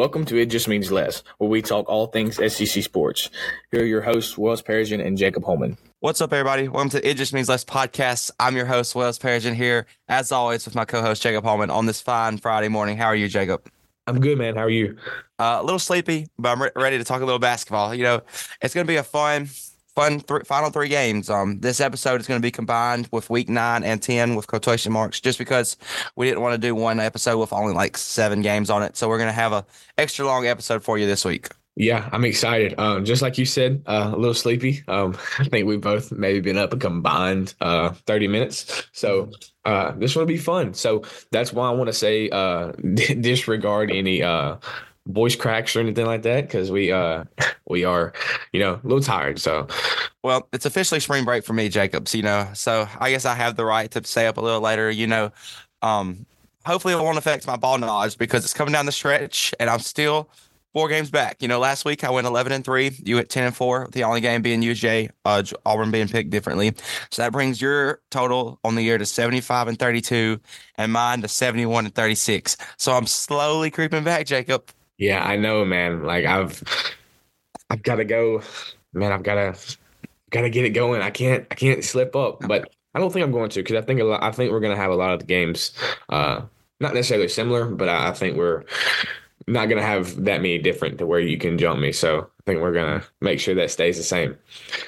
Welcome to It Just Means Less, where we talk all things SEC sports. Here are your hosts, Wells Persian and Jacob Holman. What's up, everybody? Welcome to It Just Means Less podcast. I'm your host, Wells Persian, here, as always, with my co host, Jacob Holman, on this fine Friday morning. How are you, Jacob? I'm good, man. How are you? Uh, a little sleepy, but I'm re- ready to talk a little basketball. You know, it's going to be a fun, fun th- final three games. Um, this episode is going to be combined with week nine and ten with quotation marks, just because we didn't want to do one episode with only like seven games on it. So we're going to have a extra long episode for you this week. Yeah, I'm excited. Um, just like you said, uh, a little sleepy. Um, I think we've both maybe been up a combined uh 30 minutes. So uh, this will be fun. So that's why I want to say uh, disregard any uh voice cracks or anything like that? Because we uh we are you know a little tired so. Well it's officially spring break for me jacobs you know so i guess i have the right to stay up a little later you know. Um hopefully it won't affect my ball knowledge because it's coming down the stretch and i'm still four games back. You know last week i went 11 and 3 you went 10 and 4 the only game being uj uh, auburn being picked differently. So that brings your total on the year to 75 and 32 and mine to 71 and 36 so i'm slowly creeping back jacob yeah, I know, man. Like I've I've got to go, man. I've got to got to get it going. I can't I can't slip up, but I don't think I'm going to because I think a lot. I think we're gonna have a lot of the games, uh, not necessarily similar, but I, I think we're not gonna have that many different to where you can jump me. So I think we're gonna make sure that stays the same.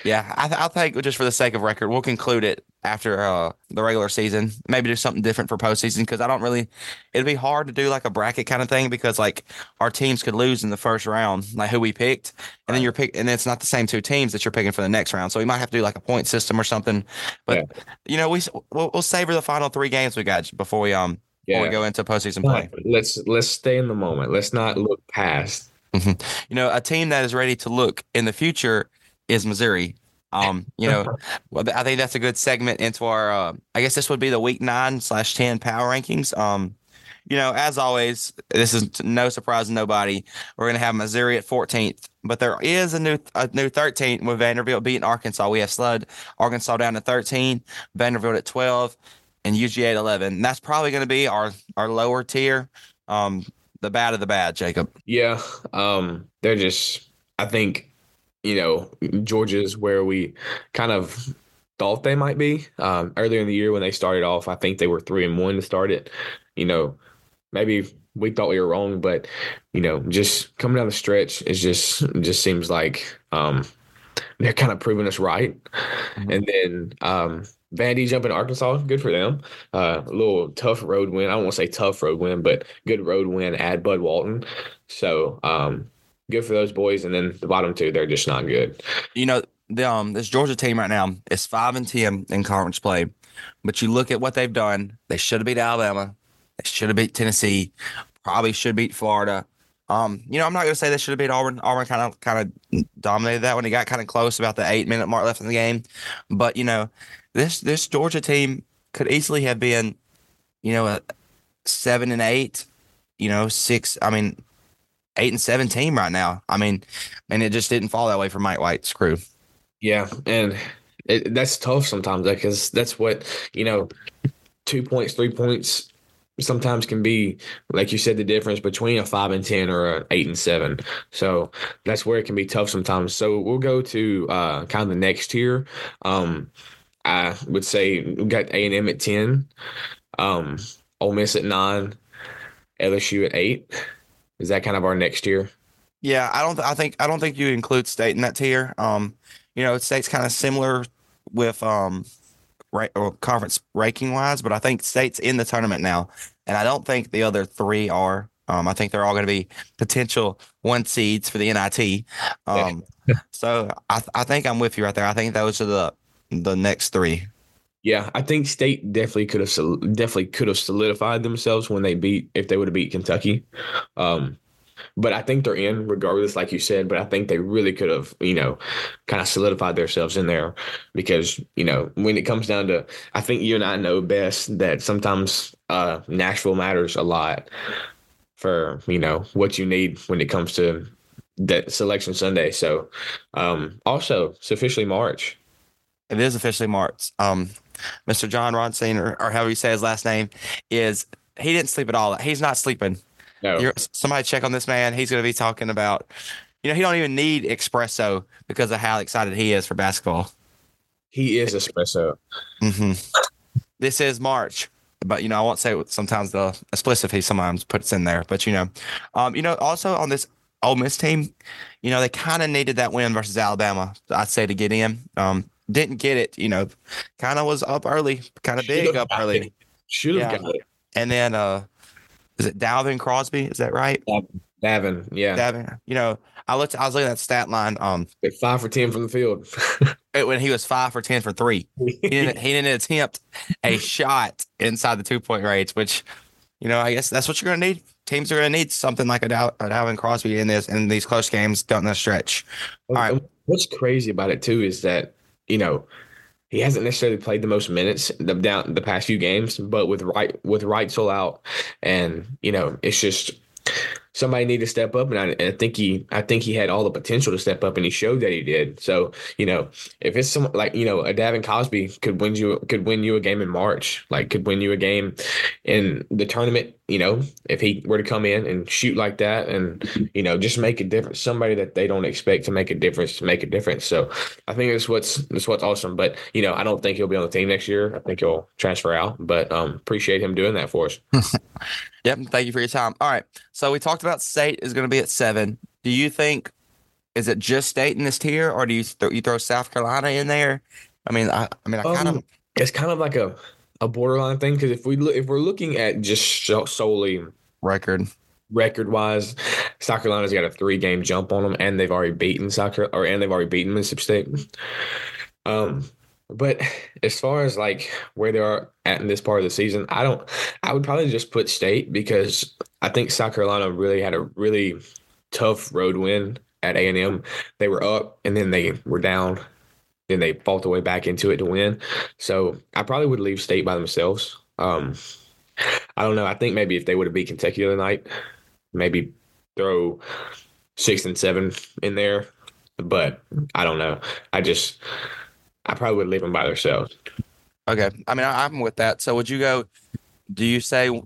Yeah, I, th- I think just for the sake of record, we'll conclude it after uh, the regular season. Maybe do something different for postseason because I don't really. It'd be hard to do like a bracket kind of thing because like our teams could lose in the first round, like who we picked, and then you're pick, and it's not the same two teams that you're picking for the next round. So we might have to do like a point system or something. But yeah. you know, we we'll, we'll savor the final three games we got before we um yeah. before we go into postseason play. Let's let's stay in the moment. Let's not look past. Mm-hmm. You know, a team that is ready to look in the future is Missouri. Um, you know, well, I think that's a good segment into our. Uh, I guess this would be the week nine slash ten power rankings. Um, you know, as always, this is no surprise to nobody. We're to have Missouri at 14th, but there is a new a new 13th with Vanderbilt beating Arkansas. We have slid Arkansas down to 13, Vanderbilt at 12, and UGA at 11. And that's probably to be our our lower tier. Um, the bad of the bad, Jacob. Yeah, um, they're just. I think you know, Georgia's where we kind of thought they might be. Um, earlier in the year when they started off, I think they were three and one to start it. You know, maybe we thought we were wrong, but you know, just coming down the stretch, it just just seems like um, they're kind of proving us right. Mm-hmm. And then um, Vandy jumping Arkansas, good for them. Uh, a little tough road win. I don't want to say tough road win, but good road win at Bud Walton. So um, good for those boys. And then the bottom two, they're just not good. You know, the um this Georgia team right now is five and ten in conference play, but you look at what they've done. They should have beat Alabama. They should have beat Tennessee. Probably should beat Florida. Um, you know, I'm not gonna say they should have beat Auburn. Auburn kind of kind of dominated that when he got kind of close about the eight minute mark left in the game. But you know, this this Georgia team could easily have been, you know, a seven and eight. You know, six. I mean, eight and seven team right now. I mean, and it just didn't fall that way for Mike White's crew. Yeah, and it, that's tough sometimes because that's what you know. Two points, three points sometimes can be like you said the difference between a five and ten or an eight and seven so that's where it can be tough sometimes so we'll go to uh kind of the next tier um i would say we got a and m at 10 um Ole Miss at 9 lsu at 8 is that kind of our next year? Yeah, I don't. I think I don't think you include state in that tier. Um, you know, state's kind of similar with um, right or conference ranking wise, but I think state's in the tournament now, and I don't think the other three are. Um, I think they're all going to be potential one seeds for the NIT. Um, so I, I think I'm with you right there. I think those are the the next three. Yeah, I think State definitely could have definitely could have solidified themselves when they beat if they would have beat Kentucky. Um, but I think they're in regardless, like you said. But I think they really could have, you know, kind of solidified themselves in there because, you know, when it comes down to, I think you and I know best that sometimes uh, Nashville matters a lot for, you know, what you need when it comes to that selection Sunday. So, um, also, it's officially March. It is officially March. Um, Mr. John Ronstein, or, or however you say his last name, is he didn't sleep at all. He's not sleeping. No. You're, somebody check on this man. He's going to be talking about, you know, he don't even need espresso because of how excited he is for basketball. He is espresso. hmm This is March, but you know, I won't say sometimes the explicit he sometimes puts in there, but you know, um, you know, also on this Ole Miss team, you know, they kind of needed that win versus Alabama. I'd say to get in. Um, didn't get it. You know, kind of was up early, kind of big up early, Should have Yeah. got it. and then uh, is it Dalvin Crosby? Is that right? Davin, yeah. Davin, You know, I looked. I was looking at the stat line. Um, Like five for ten from the field. when he was five for ten for three. he didn't he didn't attempt a shot inside the two point range, which you know I guess that's what you're going to need. Teams are going to need something like a, Dal- a Dalvin Crosby in this in these close games down the stretch. All right. What's crazy about it too is that you know he hasn't necessarily played the most minutes the down the past few games, but with right with Wrightsell out, and you know it's just somebody need to step up, and I, and I think he I think he had all the potential to step up, and he showed that he did. So you know if it's some like you know a Davin Cosby could win you could win you a game in March, like could win you a game in the tournament. You know if he were to come in and shoot like that, and you know just make a difference, somebody that they don't expect to make a difference to make a difference. So I think that's what's that's what's awesome. But you know I don't think he'll be on the team next year. I think he'll transfer out. But um, appreciate him doing that for us. Yep. Thank you for your time. All right. So we talked about State is going to be at seven. Do you think is it just State in this tier, or do you th- you throw South Carolina in there? I mean, I, I mean, I kind of Um, it's kind of like a a borderline thing because if we look, if we're looking at just so- solely record. record wise, South Carolina's got a three game jump on them, and they've already beaten South Carolina, or and they've already beaten Mississippi State. Um, but as far as like where they are at in this part of the season, I don't. I would probably just put State because I think South Carolina really had a really tough road win at A and M. They were up and then they were down. Then they fought their way back into it to win. So I probably would leave State by themselves. Um, I don't know. I think maybe if they would have beat Kentucky the other night, maybe throw six and seven in there. But I don't know. I just I probably would leave them by themselves. Okay. I mean, I, I'm with that. So would you go? Do you say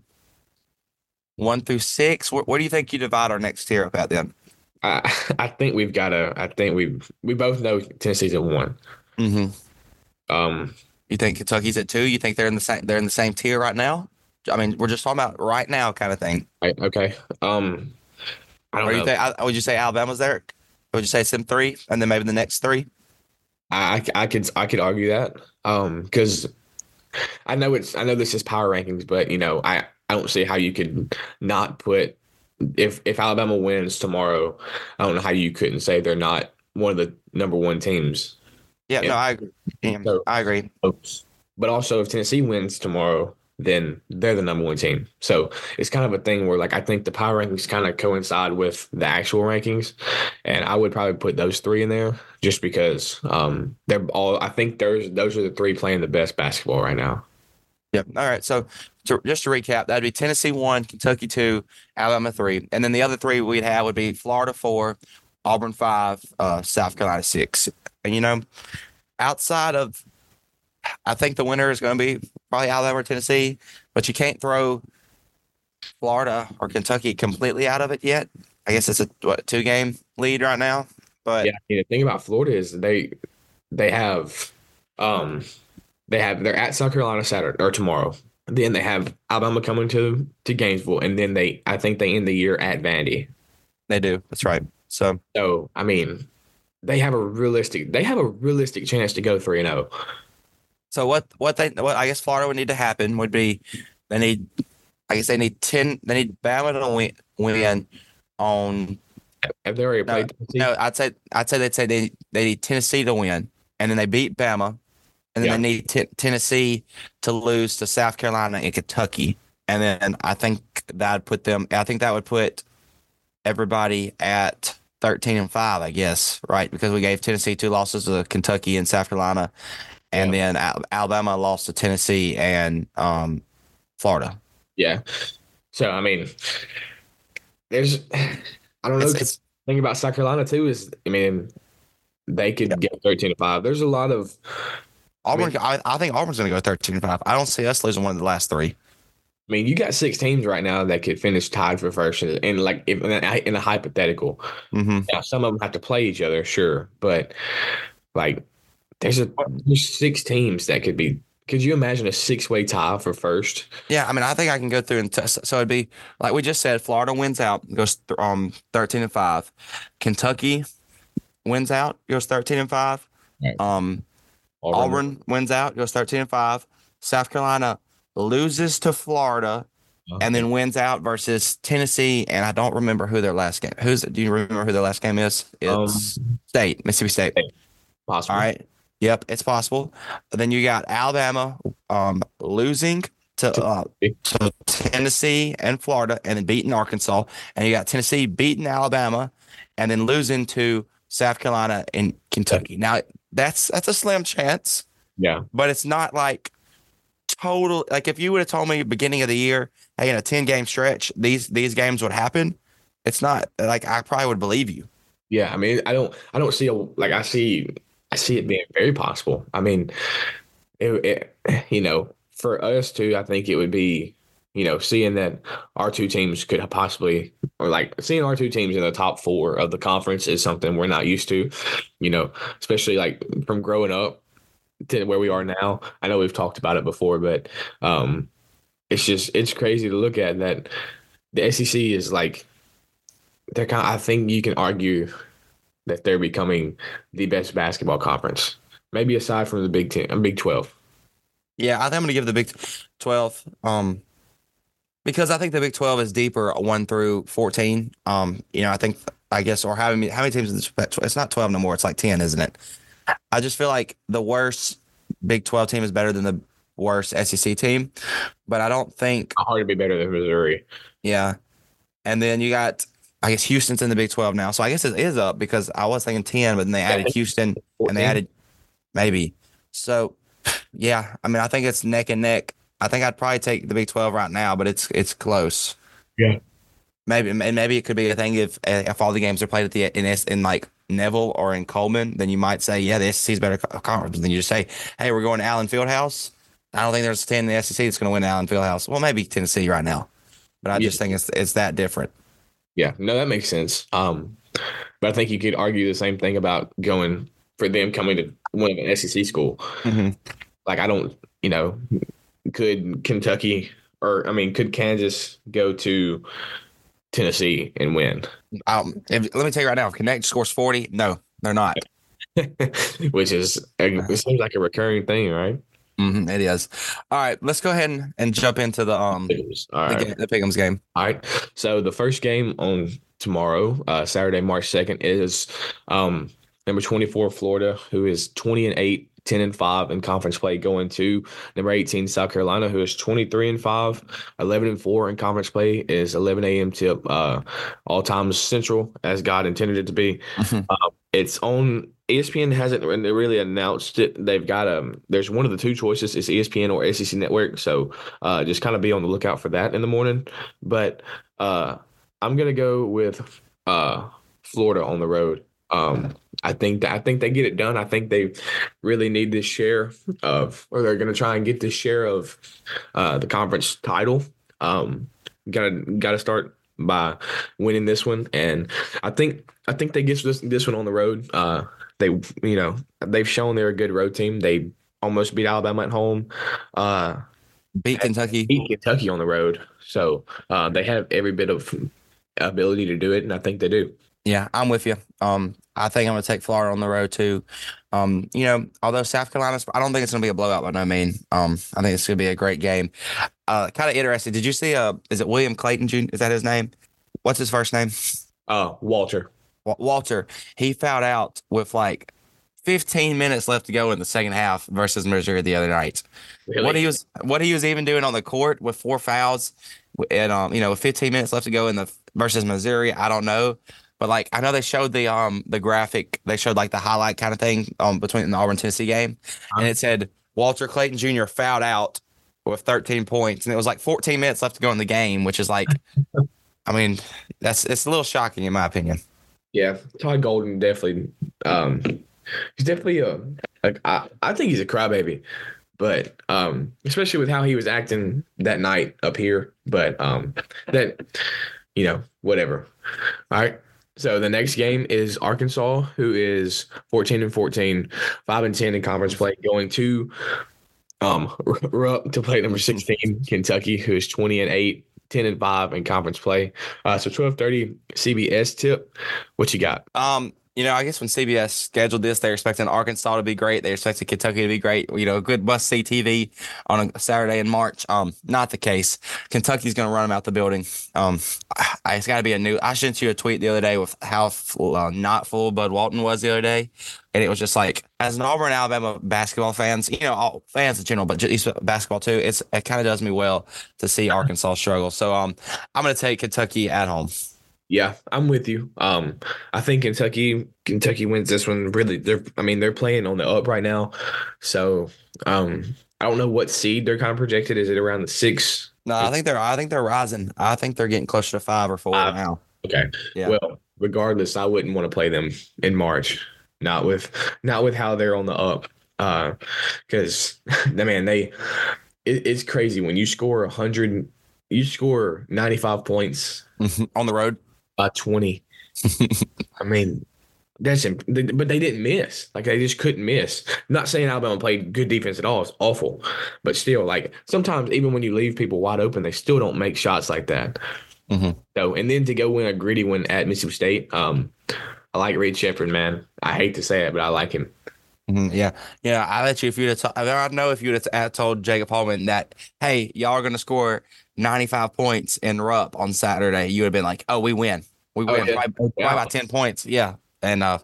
one through six? Where, what do you think you divide our next tier up at then? I I think we've got to. I think we we both know Tennessee's at one. Mm-hmm. Um, You think Kentucky's at two? You think they're in the same they're in the same tier right now? I mean, we're just talking about right now kind of thing. Okay. Um, I don't Or know. you think I, would you say Alabama's there? Would you say some three and then maybe the next three? I, I I could I could argue that um because I know it's I know this is power rankings, but you know I I don't see how you could not put if if Alabama wins tomorrow, I don't know how you couldn't say they're not one of the number one teams. Yeah, no, I agree. Yeah, So- I agree. But also, if Tennessee wins tomorrow, then they're the number one team. So it's kind of a thing where, like, I think the power rankings kind of coincide with the actual rankings, and I would probably put those three in there just because um, they're all. I think those those are the three playing the best basketball right now. Yep. All right. So to, just to recap, that'd be Tennessee one, Kentucky two, Alabama three, and then the other three we'd have would be Florida four, Auburn five, uh, South Carolina six. And you know, outside of, I think the winner is going to be probably Alabama or Tennessee, but you can't throw Florida or Kentucky completely out of it yet. I guess it's a what two game lead right now, but Yeah, I mean, the thing about Florida is they they have um they have they're at South Carolina Saturday or tomorrow. Then they have Alabama coming to to Gainesville, and then they I think they end the year at Vandy. they do. That's right. So So I mean, they have a realistic they have a realistic chance to go three and oh. zero. So what what they what I guess Florida would need to happen would be they need I guess they need ten they need Bama to win win on Have they already No, played? Tennessee? no I'd say I'd say they'd say they they need Tennessee to win and then they beat Bama and then Yeah. they need Ten- Tennessee to lose to South Carolina and Kentucky and then I think that'd put them I think that would put everybody at 13 and 5 I guess right because we gave Tennessee two losses to Kentucky and South Carolina and Yeah. then Al- Alabama lost to Tennessee and um, Florida. Yeah. So I mean, there's I don't know. It's, it's, the thing about South Carolina too is I mean, they could Yeah. get thirteen to five. There's a lot of Auburn. I, I think Auburn's going to go 13 and 5. I don't see us losing one of the last three. I mean, you got six teams right now that could finish tied for first, and, like if, in, a, in a hypothetical. hmm Now, some of them have to play each other, sure, but like there's a there's six teams that could be. Could you imagine a six way tie for first? Yeah, I mean, I think I can go through and test. So it'd be like we just said, Florida wins out, goes th- um thirteen and five. Kentucky wins out, goes thirteen and five. Right. Um, Auburn wins out, goes thirteen and five. South Carolina loses to Florida, and then wins out versus Tennessee. And I don't remember who their last game. Who's do you remember who their last game is? It's Um, State, Mississippi State. possible. All right. Yep, it's possible. Then you got Alabama um, losing to uh, to Tennessee and Florida, and then beating Arkansas, and you got Tennessee beating Alabama, and then losing to South Carolina and Kentucky. Now that's that's a slim chance, Yeah, but it's not like total. Like if you would have told me beginning of the year, hey, in a ten game stretch, these these games would happen. It's not like I probably would believe you. yeah. I mean, I don't, I don't see a like. I see, I see it being very possible. I mean, it, it, you know, for us too, I think it would be, you know, seeing that our two teams could possibly, or like seeing our two teams in the top four of the conference is something we're not used to, you know, especially like from growing up to where we are now. I know we've talked about it before, but um, it's just it's crazy to look at that the SEC is like they're kind. Of, I think you can argue that they're becoming the best basketball conference, maybe aside from the Big Ten, Big Twelve. Yeah, I think I'm going to give the Big 12 um because I think the Big 12 is deeper 1 through 14. Um you know, I think I guess or how many how many teams is it? it's not 12 no more, it's like 10, isn't it? I just feel like the worst Big 12 team is better than the worst SEC team, but I don't think Hard to be better than Missouri. yeah. And then you got I guess Houston's in the Big 12 now. So I guess it is up because I was thinking 10, but then they added Houston and they added maybe. So yeah, I mean, I think it's neck and neck. I think I'd probably take the Big Twelve right now, but it's it's close. Yeah. Maybe maybe it could be a thing if if all the games are played at the in in like Neville or in Coleman, then you might say, yeah, the SEC's better co- conference. Then you just say, hey, we're going to Allen Fieldhouse. I don't think there's a team in the SEC that's going to win Allen Fieldhouse. Well, maybe Tennessee right now, but I Yeah. just think it's it's that different. Yeah, no, that makes sense. Um, but I think you could argue the same thing about going for them coming to win an SEC school. Like I don't, you know, could Kentucky or I mean, could Kansas go to Tennessee and win? Um, if, let me tell you right now, if Knecht scores forty, no, they're not. Which is it seems like a recurring thing, right? Mhm, it is. All right, let's go ahead and, and jump into the um All the, right. game, the Pick'em's game. All right. So the first game on tomorrow, uh, Saturday, March 2nd, is um, number 24, Florida, who is 20 and 8, 10 and 5 in conference play, going to number 18, South Carolina, who is 23 and 5, 11 and 4 in conference play, is 11 a.m. tip, uh, all times central, as God intended it to be. Um, it's on ESPN hasn't really announced it. They've got um there's one of the two choices is ESPN or SEC Network. So uh just kind of be on the lookout for that in the morning. But uh I'm gonna go with uh Florida on the road. Um I think that I think they get it done. I think they really need this share of or they're gonna try and get this share of uh the conference title. Um gotta gotta start by winning this one and I think I think they get this this one on the road. Uh they you know, they've shown they're a good road team. They almost beat Alabama at home. Uh Beat Kentucky. beat Kentucky on the road. So uh, they have every bit of ability to do it, and I think they do. Yeah, I'm with you. Um, I think I'm gonna take Florida on the road too. Um, you know, although South Carolina's, I don't think it's gonna be a blowout by no mean. Um, I think it's gonna be a great game. Uh, kind of interesting. Did you see? Uh, is it William Clayton Jr.? Is that his name? What's his first name? Uh, Walter. Wa- Walter. He fouled out with like 15 minutes left to go in the second half versus Missouri the other night. Really? What he was, what he was even doing on the court with four fouls, and um, you know, with 15 minutes left to go in the versus Missouri, I don't know. But like I know they showed the um the graphic, they showed like the highlight kind of thing um between the Auburn Tennessee game, and it said Walter Clayton Jr. fouled out with 13 points, and it was like 14 minutes left to go in the game, which is like, I mean, that's it's a little shocking in my opinion. yeah, Todd Golden definitely. Um, he's definitely a. Like, I I think he's a crybaby, but um, especially with how he was acting that night up here. But um, that you know, whatever. All right. So the next game is Arkansas, who is 14 and 14, 5 and 10 in conference play, going to um Rupp to play number 16, Kentucky, who is 20 and 8, 10 and 5 in conference play. Uh, so 1230 CBS tip. What you got? Um, you know, I guess when CBS scheduled this, they're expecting Arkansas to be great. They expected Kentucky to be great. You know, good must see TV on a Saturday in March. Um, not the case. Kentucky's going to run them out the building. Um, I, it's got to be a new. I sent you a tweet the other day with how uh, not full Bud Walton was the other day, and it was just like, as an Auburn Alabama basketball fans, you know, all fans in general, but just basketball too. It's it kind of does me well to see Arkansas struggle. So um, I'm going to take Kentucky at home. Yeah, I'm with you. Um, I think Kentucky Kentucky wins this one. Really, they're I mean they're playing on the up right now, so um, I don't know what seed they're kind of projected. Is it around the six? No, I think they're I think they're rising. I think they're getting closer to five or four now. Okay. Yeah. Well, regardless, I wouldn't want to play them in March. Not with not with how they're on the up. Uh, because the man they it, it's crazy when you score a hundred, you score ninety five points on the road by 20. I mean, that's but they didn't miss. Like they just couldn't miss. I'm not saying Alabama played good defense at all. It's awful, but still, like sometimes even when you leave people wide open, they still don't make shots like that. Mm-hmm. So, and then to go win a gritty win at Mississippi State, um, I like Reed Sheppard, man. I hate to say it, but I like him. Mm-hmm. Yeah, yeah. I bet you if you'd have, t- I know if you'd have told Jacob Holman that, hey, y'all are going to score 95 points in Rupp on Saturday, you would have been like, oh, we win. We oh, win yeah. by, yeah. by 10 points. Yeah. And uh,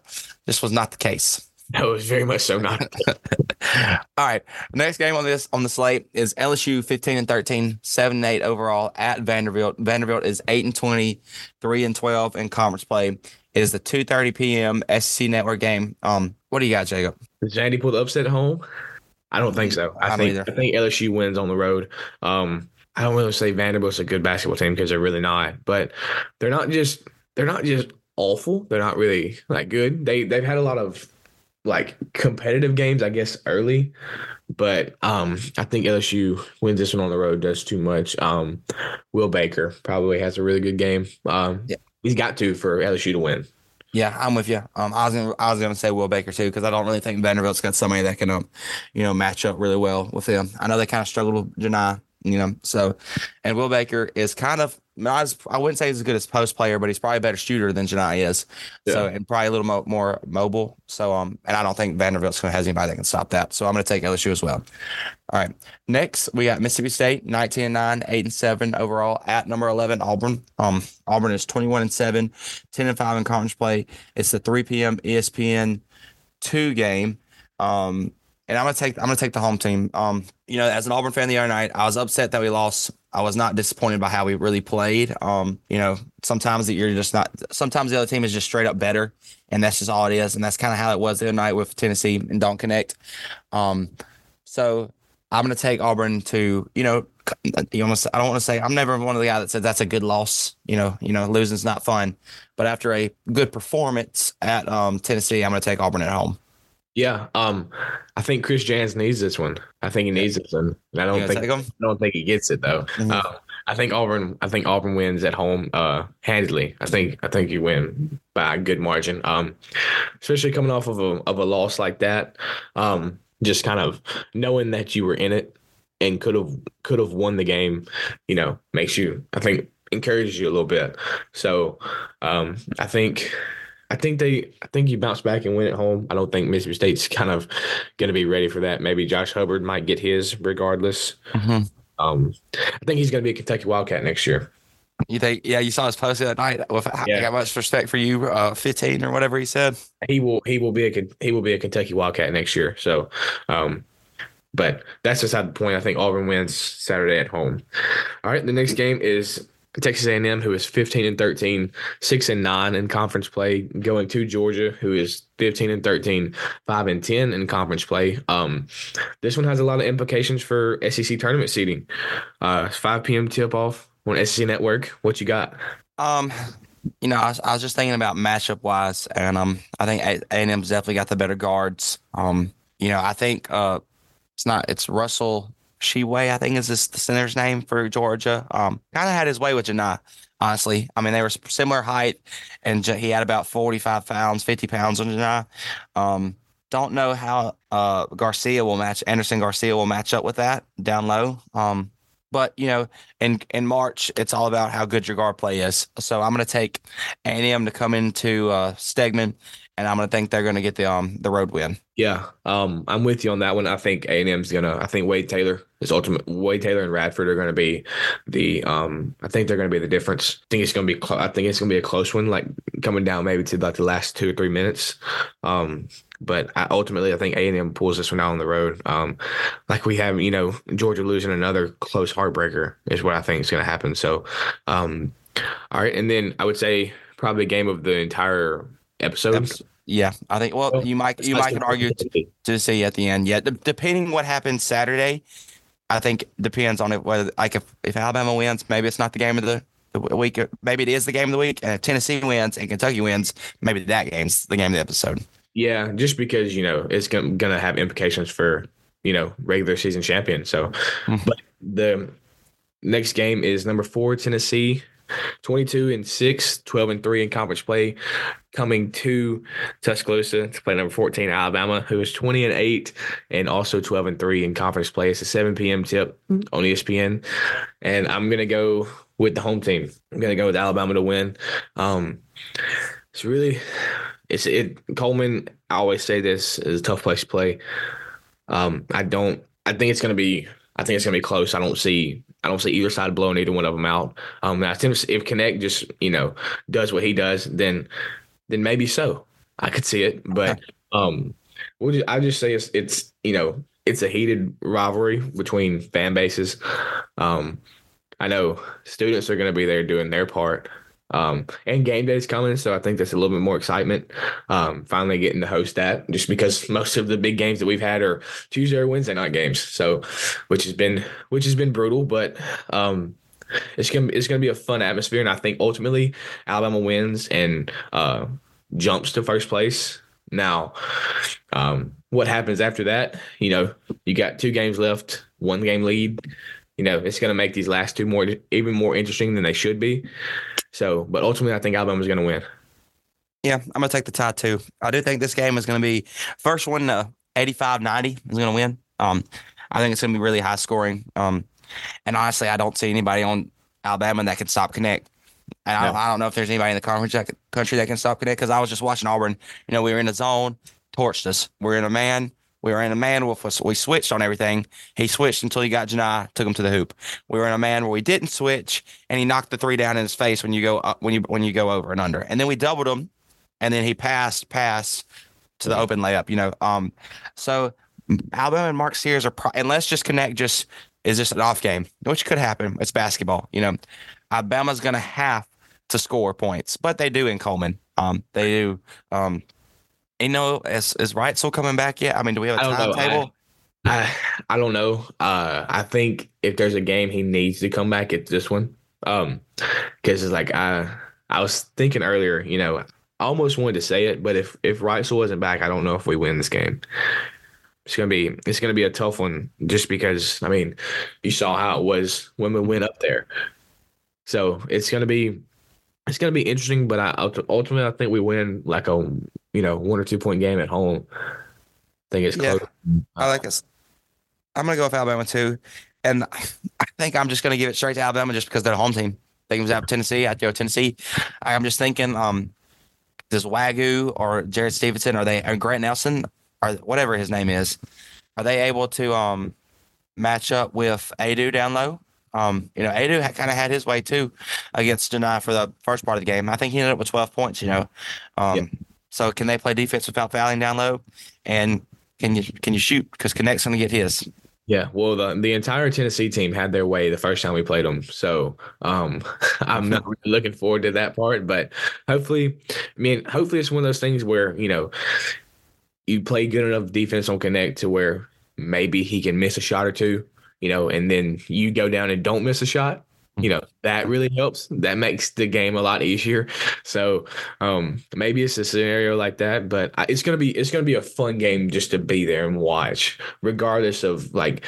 this was not the case. No, it was very much so not. All right. Next game on this on the slate is LSU 15 and 13, 7 and 8 overall at Vanderbilt. Vanderbilt is 8 and 20, 3 and 12 in conference play. It is the 2:30 p.m. SEC network game. Um, what do you got, Jacob? Does Vandy pull the upset at home? I don't think so. I, I think either. I think LSU wins on the road. Um, I don't really say Vanderbilt's a good basketball team because they're really not, but they're not just they're not just awful. They're not really like good. They they've had a lot of like competitive games, I guess, early. But um, I think LSU wins this one on the road. Does too much. Um, Will Baker probably has a really good game. Um, yeah. he's got to for LSU to win. Yeah, I'm with you. Um, I was gonna, I was gonna say Will Baker too because I don't really think Vanderbilt's got somebody that can, um, you know, match up really well with him. I know they kind of struggled with Johni, you know. So, and Will Baker is kind of not as, I wouldn't say he's as good as post player, but he's probably a better shooter than Johni is. Yeah. So, and probably a little mo- more mobile. So, um, and I don't think Vanderbilt's going to have anybody that can stop that. So, I'm going to take LSU as well. All right. Next, we got Mississippi State, 19 and 9, 8 and 7 overall at number 11, Auburn. Um, Auburn is 21 and 7, 10 and 5 in conference play. It's the 3 p.m. ESPN 2 game. Um, and I'm gonna take I'm gonna take the home team. Um, you know, as an Auburn fan the other night, I was upset that we lost. I was not disappointed by how we really played. Um, you know, sometimes that you're just not. Sometimes the other team is just straight up better, and that's just all it is. And that's kind of how it was the other night with Tennessee and Dalton Knecht. Um, so I'm gonna take Auburn to you know. You almost, I don't want to say I'm never one of the guys that said that's a good loss. You know, you know, losing's not fun. But after a good performance at um, Tennessee, I'm going to take Auburn at home. Yeah, um, I think Chris Jans needs this one. I think he needs this one. I don't think I don't think he gets it though. Mm-hmm. Uh, I think Auburn. I think Auburn wins at home uh, handily. I think I think you win by a good margin. Um, especially coming off of a of a loss like that. Um, just kind of knowing that you were in it and could have could have won the game. You know, makes you. I think encourages you a little bit. So, um, I think I think they, I think you bounce back and win at home. I don't think Mississippi State's kind of going to be ready for that. Maybe Josh Hubbard might get his regardless. Mm-hmm. Um, I think he's going to be a Kentucky Wildcat next year. You think? Yeah, you saw his post that night. With yeah. I got much respect for you. Uh, Fifteen or whatever he said. He will. He will be a. He will be a Kentucky Wildcat next year. So, um, but that's beside the point. I think Auburn wins Saturday at home. All right, the next game is Texas A&M, who is 15 and 13, 6 and 9 in conference play, going to Georgia, who is 15 and 13, 5 and 10 in conference play. Um, this one has a lot of implications for SEC tournament seeding. Uh, 5 p.m. tip off on SEC Network. What you got? Um, you know, I was, I was just thinking about matchup wise, and um, I think A&M's definitely got the better guards. Um, you know, I think uh, it's not. It's Russell Tchewa, I think is this the center's name for Georgia. Um, kind of had his way with Johni. Honestly, I mean they were similar height, and he had about forty five pounds, fifty pounds on Johni. Um, don't know how uh, Garcia will match Andersson Garcia will match up with that down low. Um, but you know, in in March, it's all about how good your guard play is. So I'm going to take A&M to come into uh, Stegeman, and I'm to think they're to get the um the road win. Yeah, um, I'm with you on that one. I think A and M's gonna. I think Wade Taylor is ultimate. Wade Taylor and Radford are gonna be the. Um, I think they're gonna be the difference. I think it's gonna be. Cl- I think it's gonna be a close one, like coming down maybe to like the last two or three minutes. Um, but I, ultimately, I think A and M pulls this one out on the road. Um, like we have, you know, Georgia losing another close heartbreaker is what I think is gonna happen. So, um, all right, and then I would say probably game of the entire episode. Yeah, I think. Well, well you might you might could argue to, to see at the end. Yeah, depending what happens Saturday, I think depends on it whether like if if Alabama wins, maybe it's not the game of the, the week. Maybe it is the game of the week. And if Tennessee wins and Kentucky wins, maybe that game's the game of the episode. Yeah, just because you know it's going to have implications for you know regular season champion. So, mm-hmm. but the next game is number four Tennessee 22 and 6, 12 and 3 in conference play, coming to Tuscaloosa to play number 14 Alabama, who is 20 and 8 and also 12 and 3 in conference play. It's a 7 p.m. tip on ESPN. And I'm going to go with the home team. I'm going to go with Alabama to win. Um, it's really, it's it. Coleman, I always say this is a tough place to play. Um, I don't, I think it's going to be, I think it's going to be close. I don't see I don't see either side blowing either one of them out. Um, now, if Knecht just you know does what he does, then then maybe so. I could see it, but um, we'll just, I just say it's it's you know it's a heated rivalry between fan bases. Um, I know students are going to be there doing their part. Um, and game day is coming, so I think that's a little bit more excitement. Um, finally getting to host that, just because most of the big games that we've had are Tuesday or Wednesday night games. So, which has been which has been brutal, but um, it's gonna it's gonna be a fun atmosphere, and I think ultimately Alabama wins and uh, jumps to first place. Now, um, what happens after that? You know, you got two games left, one game lead. You know, it's to make these last two more even more interesting than they should be. So, but ultimately, I think Alabama's going to win. Yeah, I'm going to take the tie too. I do think this game is going to be first one uh, 85 90 is going to win. Um, I think it's going to be really high scoring. Um, and honestly, I don't see anybody on Alabama that can stop Knecht. And I, I, don't know if there's anybody in the conference that, country that can stop Knecht because I was just watching Auburn. You know, we were in the zone, torched us. We're in a man. We were in a man where we switched on everything. He switched until he got Johni, took him to the hoop. We were in a man where we didn't switch, and he knocked the three down in his face when you go up, when you when you go over and under. And then we doubled him, and then he passed pass to the open layup. You know, um, so Alabama and Mark Sears are pro- and let's just connect. Just is just an off game, which could happen. It's basketball. You know, Alabama's going to have to score points, but they do in Coleman. Um, they do. Um, you know, is is still coming back yet? I mean, do we have a timetable? I, I don't know. Uh, I think if there's a game he needs to come back, it's this one. Um, because it's like I I was thinking earlier, you know, I almost wanted to say it, but if if Wrightsell wasn't back, I don't know if we win this game. It's gonna be it's gonna be a tough one, just because I mean, you saw how it was when we went up there. So it's gonna be it's going to be interesting, but I ultimately I think we win like a you know one or two point game at home. I think it's yeah, close. I like this. I'm going to go with Alabama too, and I think I'm just going to give it straight to Alabama just because they're the home team. I think it was out Tennessee. I'd go Tennessee. I'm just thinking, um, does Wagoo or Jared Stevenson are they or Grant Nelson or whatever his name is, are they able to um match up with Aidoo down low? Um, you know, Aidoo kind of had his way too against Johni for the first part of the game. I think he ended up with 12 points, you know. Um, yep. So can they play defense without fouling down low? And can you can you shoot? Because Knecht's going to get his. Yeah, well, the the entire Tennessee team had their way the first time we played them, so um, I'm not really looking forward to that part. But hopefully, I mean, hopefully it's one of those things where you know you play good enough defense on Knecht to where maybe he can miss a shot or two, you know, and then you go down and don't miss a shot, you know that really helps that makes the game a lot easier so um maybe it's a scenario like that but I, it's gonna be it's gonna be a fun game just to be there and watch regardless of like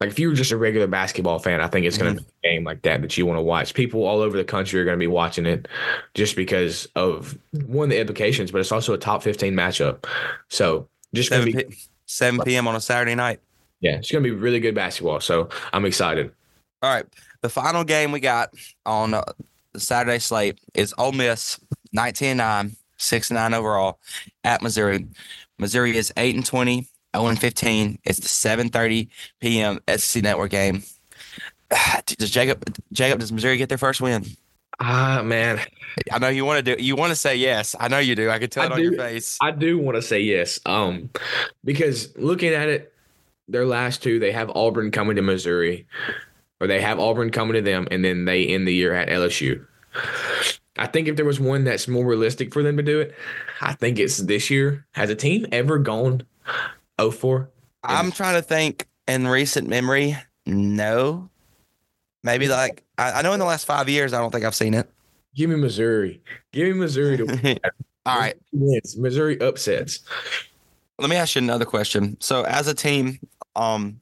like if you were just a regular basketball fan i think it's gonna Mhm. be a game like that that you want to watch people all over the country are gonna be watching it just because of one of the implications but it's also a top 15 matchup so just 7, be p- 7 p.m. on a Saturday night. yeah it's gonna be really good basketball so i'm excited All right. The final game we got on uh, the Saturday slate is Ole Miss, 19 9, 6 9 overall at Missouri. Missouri is 8 and 20, 0 and 15. It's the 7:30 p.m. SEC Network game. Does Jacob Jacob does Missouri get their first win? ah man I know you want to do you want to say yes. I know you do. I can tell I it on do. your face. I do want to say yes. Um, because looking at it, their last two, they have Auburn coming to Missouri, or they have Auburn coming to them, and then they end the year at LSU. I think if there was one that's more realistic for them to do it, I think it's this year. Has a team ever gone 0-4? I'm trying to think in recent memory. No. Maybe like I, I know in the last five years I don't think I've seen it. Give me Missouri. Give me Missouri to All right. Missouri upsets. Let me ask you another question. So as a team, um,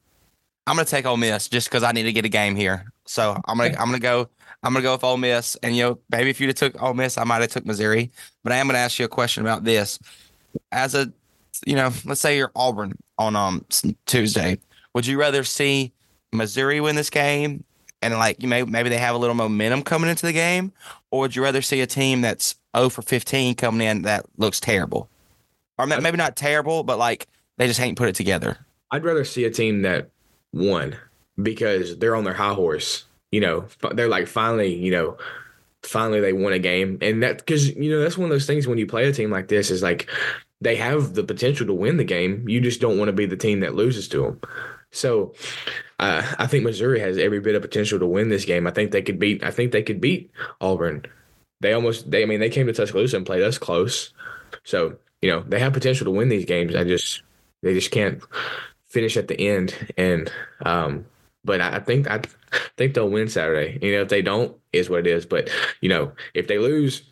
I'm gonna take Ole Miss just because I need to get a game here. So I'm gonna I'm gonna go I'm gonna go with Ole Miss. And you know, maybe if you'd have took Ole Miss, I might have took Missouri. But I am gonna ask you a question about this. As a you know, let's say you're Auburn on um Tuesday. Would you rather see Missouri win this game and like you may maybe they have a little momentum coming into the game, or would you rather see a team that's 0 for 15 coming in that looks terrible? Or maybe not terrible, but like they just ain't put it together. I'd rather see a team that won because they're on their high horse. You know, they're like finally, you know, finally they won a game, and that because you know that's one of those things when you play a team like this is like they have the potential to win the game. You just don't want to be the team that loses to them. So, uh, I think Missouri has every bit of potential to win this game. I think they could beat. I think they could beat Auburn. They almost. They. I mean, they came to Tuscaloosa and played us close. So you know they have potential to win these games. I just they just can't finish at the end. And um, but I, I think I think they'll win Saturday. You know, if they don't, is what it is. But you know, if they lose,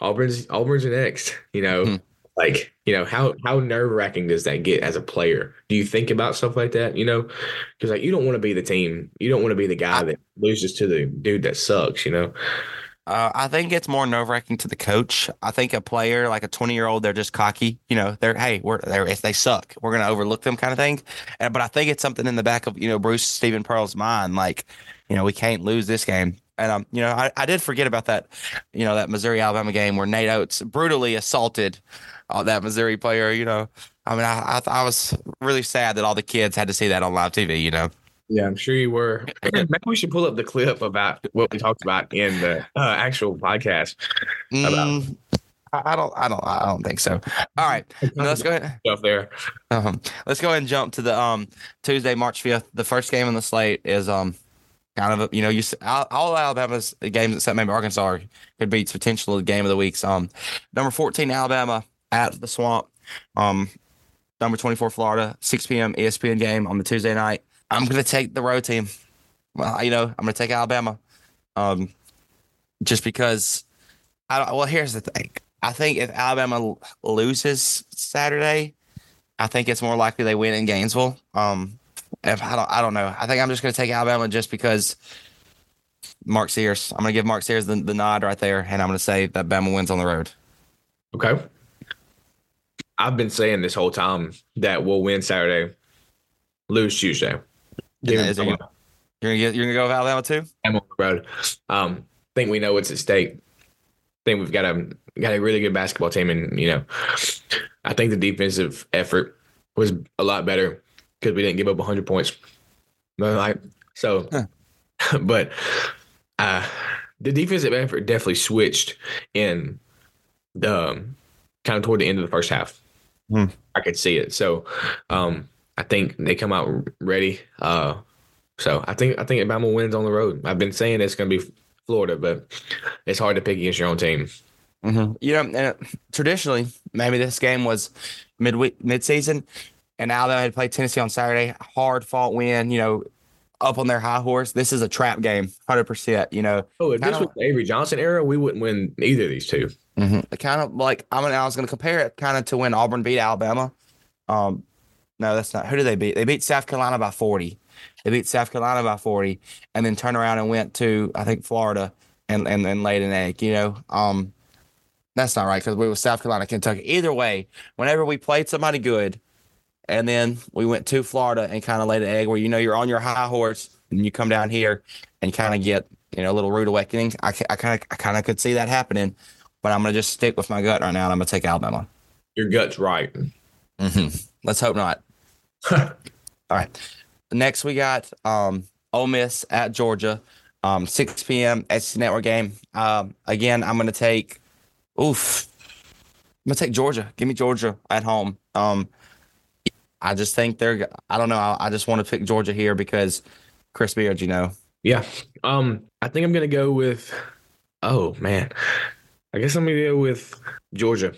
Auburn's Auburn's next. You know, Hmm. like you know how how nerve wracking does that get as a player? Do you think about stuff like that? You know, because like you don't want to be the team. You don't want to be the guy that loses to the dude that sucks. You know. Uh, I think it's more nerve wracking to the coach. I think a player like a 20 year old, they're just cocky. You know, they're hey, we're they're if they suck, we're gonna overlook them kind of thing. And, but I think it's something in the back of you know Bruce Stephen Pearl's mind, like you know we can't lose this game. And um, you know, I, I did forget about that, you know, that Missouri Alabama game where Nate Oates brutally assaulted uh, that Missouri player. You know, I mean, I, I I was really sad that all the kids had to see that on live TV. You know. Yeah, I'm sure you were. Maybe we should pull up the clip about what we talked about in the uh, actual podcast. About- Mm, I, I don't, I don't, I don't think so. All right, now let's go ahead. Stuff there. Um, let's go ahead and jump to the um Tuesday, March fifth. The first game on the slate is um kind of a, you know you s- all, all Alabama's games except maybe Arkansas could be potential game of the weeks. Um, number fourteen Alabama at the Swamp. Um, number twenty four Florida, six p.m. ESPN game on the Tuesday night. I'm gonna take the road team. Well, you know I'm gonna take Alabama. Um, just because I don't. Well, here's the thing. I think if Alabama loses Saturday, I think it's more likely they win in Gainesville. Um, if I don't, I don't know. I think I'm just going to take Alabama just because Mark Sears. I'm going to give Mark Sears the, the nod right there, and I'm going to say that Bama wins on the road. Okay. I've been saying this whole time that we'll win Saturday, lose Tuesday. Them it- You're gonna get, you're gonna go with Alabama too. I'm on the road. Um, think we know what's at stake. Think we've got a got a really good basketball team, and you know, I think the defensive effort was a lot better because we didn't give up 100 points. Like so, but uh, the defensive effort definitely switched in the um, kind of toward the end of the first half. Hmm. I could see it. So, um, I think they come out ready. Uh, so I think I think Alabama wins on the road. I've been saying it's going to be Florida, but it's hard to pick against your own team. Mm-hmm. You know, and uh, traditionally, maybe this game was midweek, mid-season, and Alabama had played Tennessee on Saturday. Hard fought win. You know, up on their high horse. This is a trap game, hundred percent. You know, Oh, if this was the Avery Johnson era, we wouldn't win either of these two. kind of like I'm. Gonna, I was going to compare it kind of to when Auburn beat Alabama. Um, no, that's not. Who did they beat? They beat South Carolina by forty. They beat South Carolina by forty, and then turned around and went to I think Florida and and, and laid an egg. You know, um, that's not right because we were South Carolina, Kentucky. Either way, whenever we played somebody good, and then we went to Florida and kind of laid an egg where you know you're on your high horse and you come down here and kind of get you know a little rude awakening. I kind of I kind of could see that happening, but I'm gonna just stick with my gut right now and I'm gonna take Alabama. Your gut's right. Mm-hmm. Let's hope not. All right. Next we got um Ole Miss at Georgia, um 6 p.m. SEC Network game. Um again, I'm gonna take oof. I'm gonna take Georgia. Give me Georgia at home. Um I just think they're I don't know. I, I just want to pick Georgia here because Chris Beard, you know. Yeah. Um, I think I'm gonna go with. Oh man, I guess I'm gonna go with Georgia.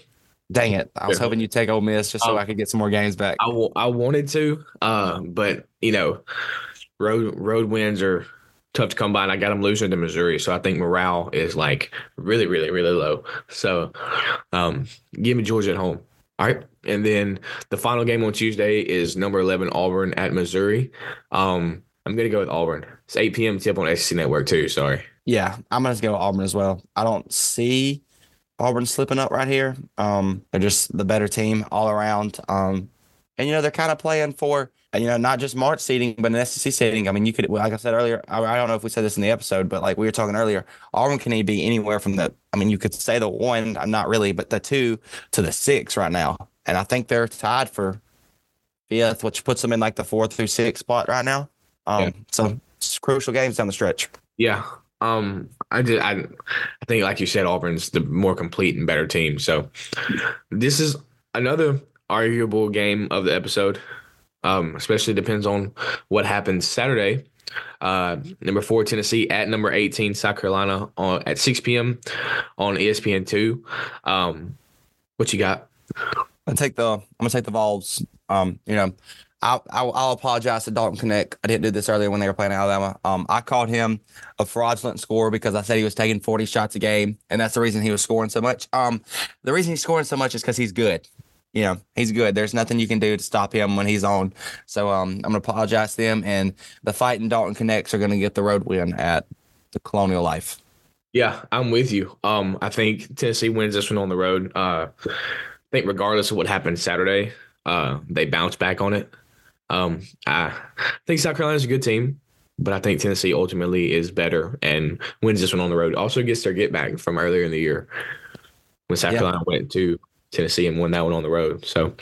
Dang it. I was hoping you'd take Ole Miss just so Um, I could get some more games back. I, w- I wanted to, uh, but you know, road road wins are tough to come by, and I got them losing to Missouri, so I think morale is like really, really, really low. So, um, give me Georgia at home. All right, and then the final game on Tuesday is number eleven Auburn at Missouri. Um, I'm gonna go with Auburn. It's 8 p.m. tip on SEC Network too. Sorry. Yeah, I'm gonna go with Auburn as well. I don't see Auburn slipping up right here. Um, they're just the better team all around. Um, and you know they're kind of playing for you know not just March seeding, but an SEC seeding. I mean, you could like I said earlier. I, I don't know if we said this in the episode, but like we were talking earlier, Auburn can be anywhere from the. I mean, you could say the one. I'm not really, but the two to the six right now, and I think they're tied for fifth, which puts them in like the four through six spot right now. Um, Yeah. so it's crucial games down the stretch. Yeah. Um, I did. I, I think, like you said, Auburn's the more complete and better team. So, this is another arguable game of the episode. Um, especially depends on what happens Saturday. Uh, number four Tennessee at number eighteen South Carolina on at six p.m. on ESPN two. Um, what you got? Gonna take the I'm gonna take the Vols. Um, you know, I'll, I'll I'll apologize to Dalton Knecht. I didn't do this earlier when they were playing Alabama. Um, I called him a fraudulent scorer because I said he was taking 40 shots a game, and that's the reason he was scoring so much. Um, the reason he's scoring so much is because he's good. You know, he's good. There's nothing you can do to stop him when he's on. So um, I'm gonna apologize to them, and the fight and Dalton Knechts are gonna get the road win at the Colonial Life. Yeah, I'm with you. Um, I think Tennessee wins this one on the road. Uh, I think regardless of what happens Saturday, uh, they bounce back on it. Um, I think South Carolina's a good team, but I think Tennessee ultimately is better and wins this one on the road. Also gets their get back from earlier in the year when South Yeah. Carolina went to Tennessee and won that one on the road. So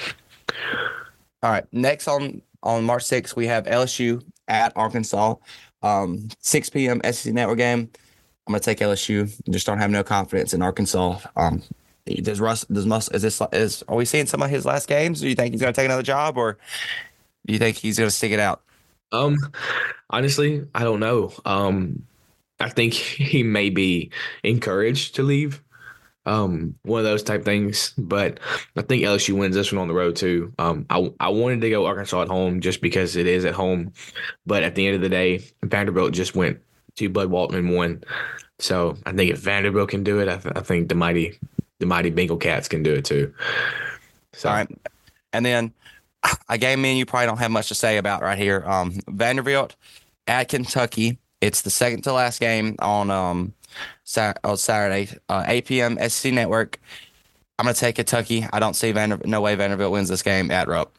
All right. Next on on March 6th, we have LSU at Arkansas. Um, 6 p.m. SEC Network game. I'm gonna take LSU. Just don't have no confidence in Arkansas. Um, does Russ? Does Mus? Is this? Is are we seeing some of his last games? Do you think he's gonna take another job, or do you think he's gonna stick it out? Um, honestly, I don't know. Um, I think he may be encouraged to leave. Um, one of those type things, but I think LSU wins this one on the road too. Um, I I wanted to go Arkansas at home just because it is at home, but at the end of the day, Vanderbilt just went to Bud Walton and won. So I think if Vanderbilt can do it, I, th- I think the mighty the mighty Bengal Cats can do it too. So All right. And then a game me and you probably don't have much to say about right here. Um, Vanderbilt at Kentucky. It's the second to last game on um Saturday, uh, 8 p.m. SC Network. I'm gonna take Kentucky. I don't see. No way Vanderbilt wins this game at Rupp.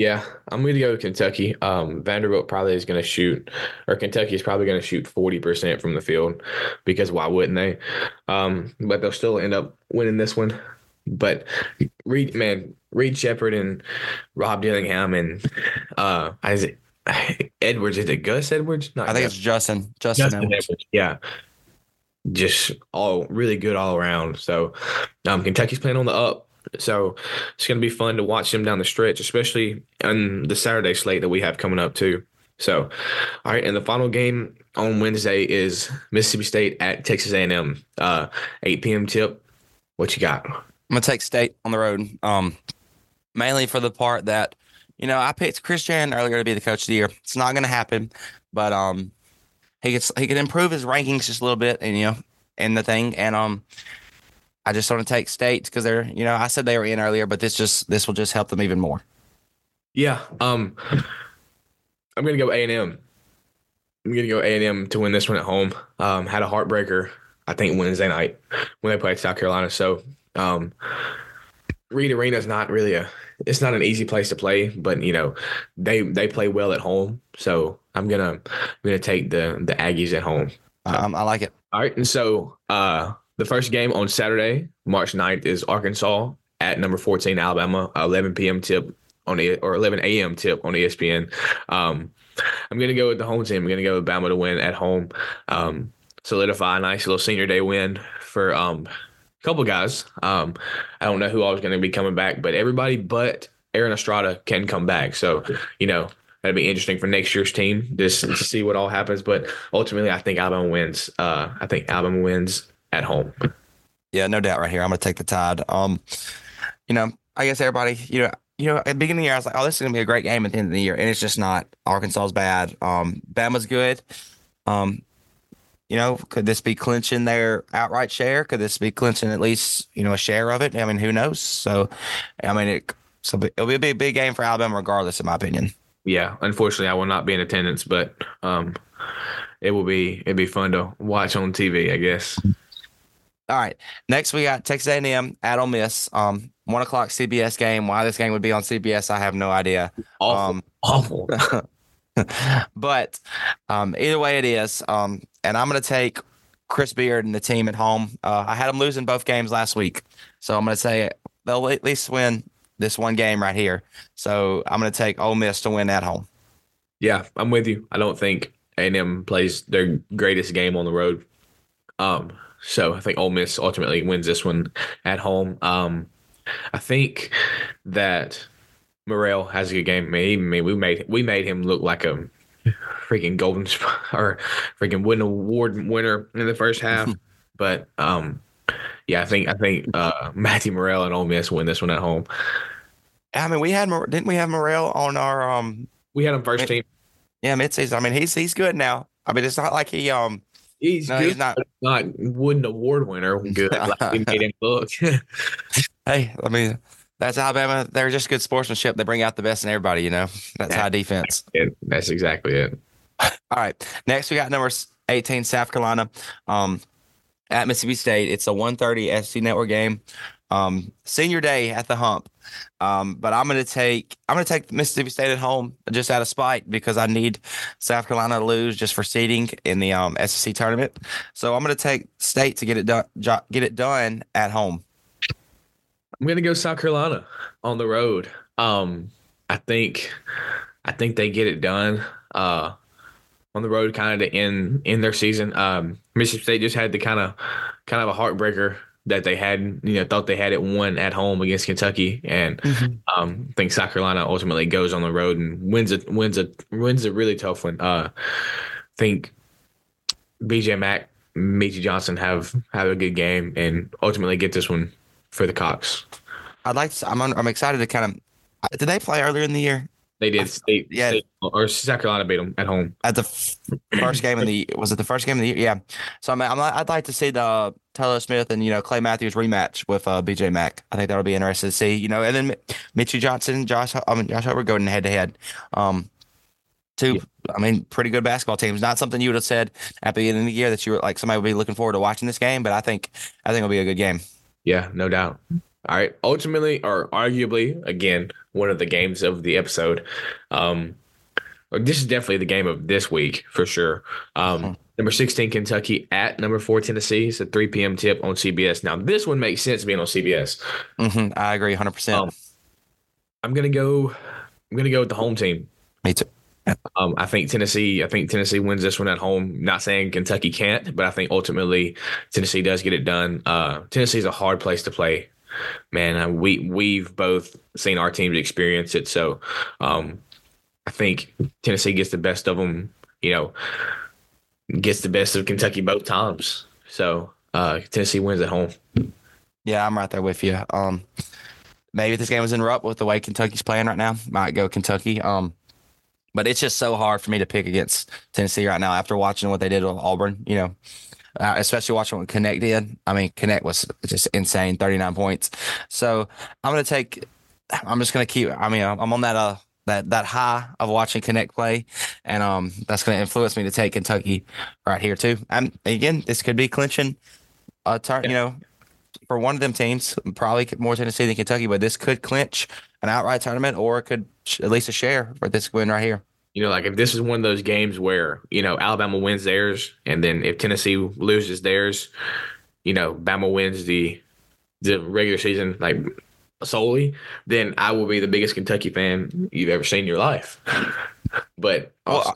Yeah, I'm going to go with Kentucky. Um, Vanderbilt probably is going to shoot, or Kentucky is probably going to shoot 40% from the field because why wouldn't they? Um, but they'll still end up winning this one. But Reed, man, Reed Sheppard and Rob Dillingham and uh, Isaac Edwards, is it Gus Edwards? Not I think Gus. it's Justin. Justin, Justin Edwards. Edwards. Yeah. Just all really good all around. So um, Kentucky's playing on the up. So it's going to be fun to watch them down the stretch, especially on the Saturday slate that we have coming up too. So, all right, and the final game on Wednesday is Mississippi State at Texas A&M, uh, 8 p.m. tip. What you got? I'm gonna take State on the road. Um, mainly for the part that, you know, I picked Chris Jans earlier to be the coach of the year. It's not gonna happen. but um, he could he could improve his rankings just a little bit, and you know, in the thing, and um, I just want to take states because they're you know I said they were in earlier, but this just this will just help them even more. Yeah. Um, I'm gonna go A and M. I'm gonna go A and M to win this one at home. Um, had a heartbreaker, I think Wednesday night when they played South Carolina. So, um, Reed Arena is not really a. It's not an easy place to play, but you know, they they play well at home. So I'm gonna I'm gonna take the the Aggies at home. Um, I like it. All right, and so uh, the first game on Saturday, March 9th, is Arkansas at number 14 Alabama, 11 p.m. tip on the or 11 a.m. tip on ESPN. Um, I'm gonna go with the home team. I'm gonna go with Bama to win at home. Um, solidify a nice little senior day win for um, couple guys. Um, I don't know who all is going to be coming back, but everybody but Aaron Estrada can come back. So you know that'd be interesting for next year's team just to see what all happens. But ultimately, I think Alabama wins. Uh, I think Alabama wins at home. Yeah, no doubt. Right here, I'm gonna take the Tide. Um, you know, I guess everybody, you know, you know, at the beginning of the year, I was like, oh, this is gonna be a great game at the end of the year, and it's just not. Arkansas's bad. Um, Bama's good. Um, you know, could this be clinching their outright share? Could this be clinching at least, you know, a share of it? I mean, who knows? So, I mean, it, so it'll be a big, big game for Alabama, regardless, in my opinion. Yeah, unfortunately, I will not be in attendance, but um, it will be it'd be fun to watch on TV, I guess. All right. Next, we got Texas A&M at Ole Miss. Um, one o'clock CBS game. Why this game would be on CBS, I have no idea. Awful. Um, awful. but um, either way it is, um, and I'm going to take Chris Beard and the team at home. Uh, I had them losing both games last week, so I'm going to say they'll at least win this one game right here. So I'm going to take Ole Miss to win at home. Yeah, I'm with you. I don't think A&M plays their greatest game on the road. Um, so I think Ole Miss ultimately wins this one at home. Um, I think that Murrell has a good game. I mean, we made we made him look like a freaking golden or freaking win award winner in the first half. but um, yeah, I think I think uh, Matthew Murrell and Ole Miss win this one at home. I mean, we had didn't we have Murrell on our um? We had him first team. Yeah, midseason. I mean, he's he's good now. I mean, it's not like he um. He's no, good, he's not not wooden award winner. Good, like we made him look. hey, I mean, that's Alabama. They're just good sportsmanship. They bring out the best in everybody. You know, that's high defense. That's exactly it. All right. Next, we got number 18, South Carolina, um, at Mississippi State. It's a 1:30 SC Network game. Um, senior day at the hump. Um, but I'm gonna take I'm gonna take Mississippi State at home just out of spite because I need South Carolina to lose just for seeding in the um, SEC tournament. So I'm gonna take State to get it done get it done at home. I'm gonna go South Carolina on the road. Um, I think I think they get it done. Uh, on the road, kind of to end in their season. Um, Mississippi State just had the kind of kind of a heartbreaker that they had, you know, thought they had it won at home against Kentucky, and mm-hmm. um, I think South Carolina ultimately goes on the road and wins a wins a wins a really tough one. Uh, I think BJ Mack, Meechie Johnson have have a good game and ultimately get this one for the Cox. I'd like to. I'm I'm excited to kind of. Did they play earlier in the year? They did. State, yeah, State, or South Carolina beat them at home at the f- first game of the. Was it the first game of the year? Yeah. So I'm, I'm I'd like to see the Tolu Smith and you know Clay Matthews rematch with uh, BJ Mack. I think that'll be interesting to see. You know, and then Meechie Johnson, Josh, I mean Josh Hubbard going head to head. Um, two, yeah. I mean, pretty good basketball teams. Not something you would have said at the beginning of the year that you were like somebody would be looking forward to watching this game, but I think I think it'll be a good game. Yeah, no doubt. All right. Ultimately, or arguably, again, one of the games of the episode. Um, this is definitely the game of this week for sure. Um, mm-hmm. Number 16, Kentucky at number four, Tennessee. It's a 3 p.m. tip on CBS. Now, this one makes sense being on CBS. Mm-hmm. I agree 100%. Um, I'm going to go, I'm going to go with the home team. Me too. Um, I think Tennessee. I think Tennessee wins this one at home. Not saying Kentucky can't, but I think ultimately Tennessee does get it done. Uh, Tennessee is a hard place to play man, uh, we we've both seen our teams experience it. So um, I think Tennessee gets the best of them. You know, gets the best of Kentucky both times. So uh, Tennessee wins at home. Yeah, I'm right there with you. Um, maybe if this game was in Rupp with the way Kentucky's playing right now, might go Kentucky. Um, but it's just so hard for me to pick against Tennessee right now after watching what they did with Auburn. You know, uh, especially watching what Knecht did. I mean, Knecht was just insane, 39 points. So I'm going to take, I'm just going to keep, I mean, I'm on that, uh, that, that high of watching Knecht play, and um, that's going to influence me to take Kentucky right here too. And again, this could be clinching a turn, you know, for one of them teams, probably more Tennessee than Kentucky, but this could clinch an outright tournament, or it could at least a share for this win right here. You know, like if this is one of those games where you know Alabama wins theirs, and then if Tennessee loses theirs, you know, Bama wins the the regular season like solely, then I will be the biggest Kentucky fan you've ever seen in your life. but also,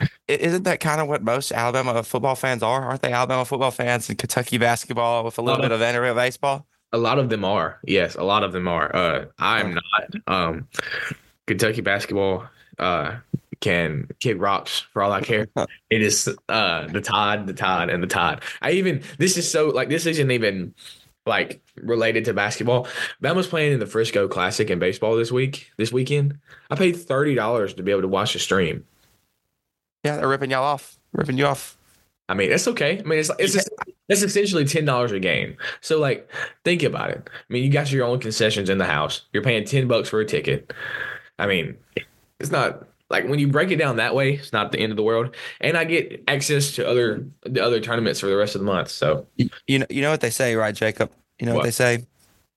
well, isn't that kind of what most Alabama football fans are? Aren't they Alabama football fans and Kentucky basketball with a little uh-huh. bit of Vanderbilt baseball? A lot of them are. Yes, a lot of them are. Uh, I'm not. Um, Kentucky basketball uh, can kick rocks for all I care. it is uh, the Tide, the Tide, and the Tide. I even this is so like this isn't even like related to basketball. Bama's playing in the Frisco Classic in baseball this week, this weekend. I paid thirty dollars to be able to watch the stream. Yeah, they're ripping y'all off, ripping you off. I mean, it's okay. I mean, it's it's just, it's essentially ten dollars a game. So like, think about it. I mean, you got your own concessions in the house. You're paying ten bucks for a ticket. I mean, it's not like when you break it down that way, it's not the end of the world. And I get access to other the other tournaments for the rest of the month. So you know, you know what they say, right, Jacob? You know what, what they say?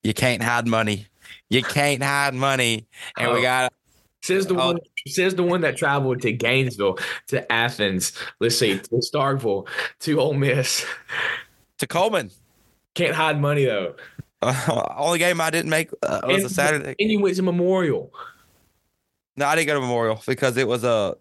You can't hide money. You can't hide money, and oh. we got Says the oh. one says the one that traveled to Gainesville, to Athens, let's see, to Starkville, to Ole Miss. To Coleman. Can't hide money though. Uh, only game I didn't make uh, was and, a Saturday. And you went to Memorial. No, I didn't go to Memorial because it was a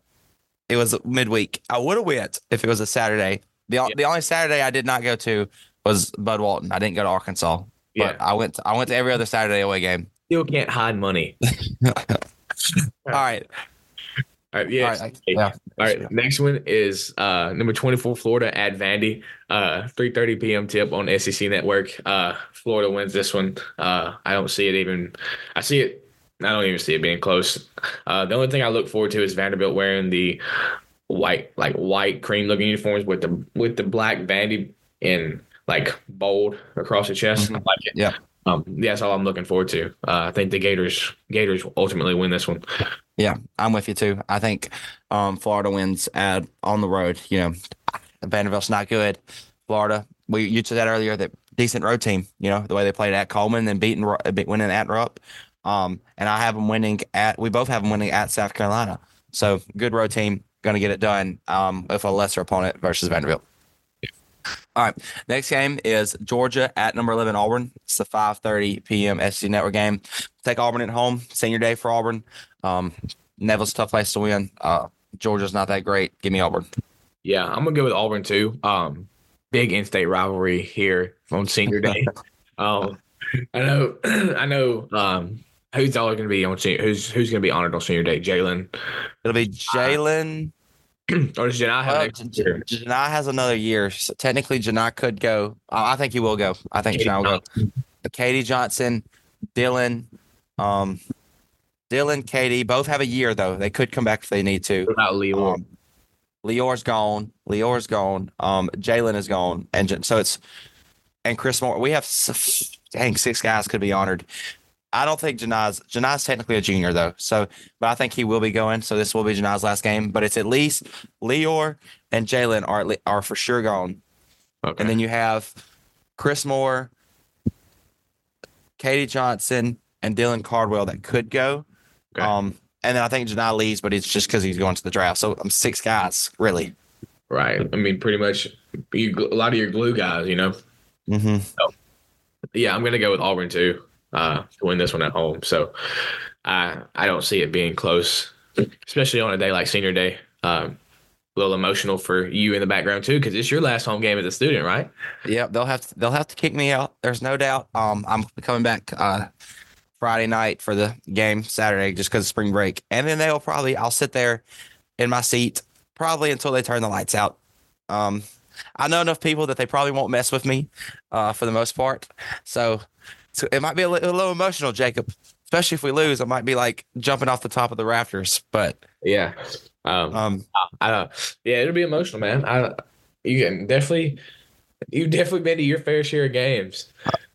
it was midweek. I would have went if it was a Saturday. The yeah. the only Saturday I did not go to was Bud Walton. I didn't go to Arkansas. But yeah. I went to, I went to every other Saturday away game. Still can't hide money. All right. All right. Yes. All right. Yeah. All right. Next one is uh, number 24, Florida at Vandy. Uh, 3.30 p.m. tip on SEC Network. Uh, Florida wins this one. Uh, I don't see it even. I see it. I don't even see it being close. Uh, the only thing I look forward to is Vanderbilt wearing the white, like white cream looking uniforms with the with the black Vandy in like bold across the chest. Mm-hmm. I like it. Yeah. Um, that's all I'm looking forward to. Uh, I think the Gators Gators will ultimately win this one. Yeah, I'm with you too. I think um, Florida wins at on the road. You know, Vanderbilt's not good. Florida, we you said that earlier that decent road team. You know the way they played at Coleman and beating winning at Rupp. Um, and I have them winning at. We both have them winning at South Carolina. So good road team, going to get it done um, with a lesser opponent versus Vanderbilt. All right. Next game is Georgia at number 11 Auburn. It's the 5:30 p.m. SEC Network game. Take Auburn at home. Senior day for Auburn. Um, Neville's tough place to win. Uh, Georgia's not that great. Give me Auburn. Yeah, I'm gonna go with Auburn too. Um, big in-state rivalry here on Senior Day. um, I know, I know. Um, who's all going to be on senior? Who's who's going to be honored on Senior Day? Jalen. It'll be Jalen. or does Janai have well, Janai has another year. So technically, Janai could go. I think he will go. I think Janai will go. KD Johnson, Dylan, um, Dylan, KD, both have a year though. They could come back if they need to. What about Lior? Um, Lior's gone. Lior's gone. Um, Jalen is gone, and so it's and Chris Moore. We have dang six guys could be honored. I don't think Janai's Janai's technically a junior though, so but I think he will be going. So this will be Janai's last game, but it's at least Lior and Jalen are are for sure gone. Okay. And then you have Chris Moore, KD Johnson, and Dylan Cardwell that could go. Okay. Um, and then I think Janai leaves, but it's just because he's going to the draft. So I'm um, six guys really. Right. I mean, pretty much you, a lot of your glue guys, you know. Mm-hmm. So, yeah, I'm gonna go with Auburn too uh, to win this one at home. So I I don't see it being close, especially on a day like Senior Day. Um, a little emotional for you in the background too, because it's your last home game as a student, right? Yeah, they'll have to they'll have to kick me out. There's no doubt. Um, I'm coming back uh, Friday night for the game Saturday just because of spring break, and then they'll probably I'll sit there in my seat probably until they turn the lights out. Um, I know enough people that they probably won't mess with me uh, for the most part. So so it might be a little, a little emotional, Jacob, especially if we lose, I might be like jumping off the top of the rafters. But Yeah. Um, um, I don't. Yeah, it'll be emotional, man. I you can definitely you've definitely been to your fair share of games.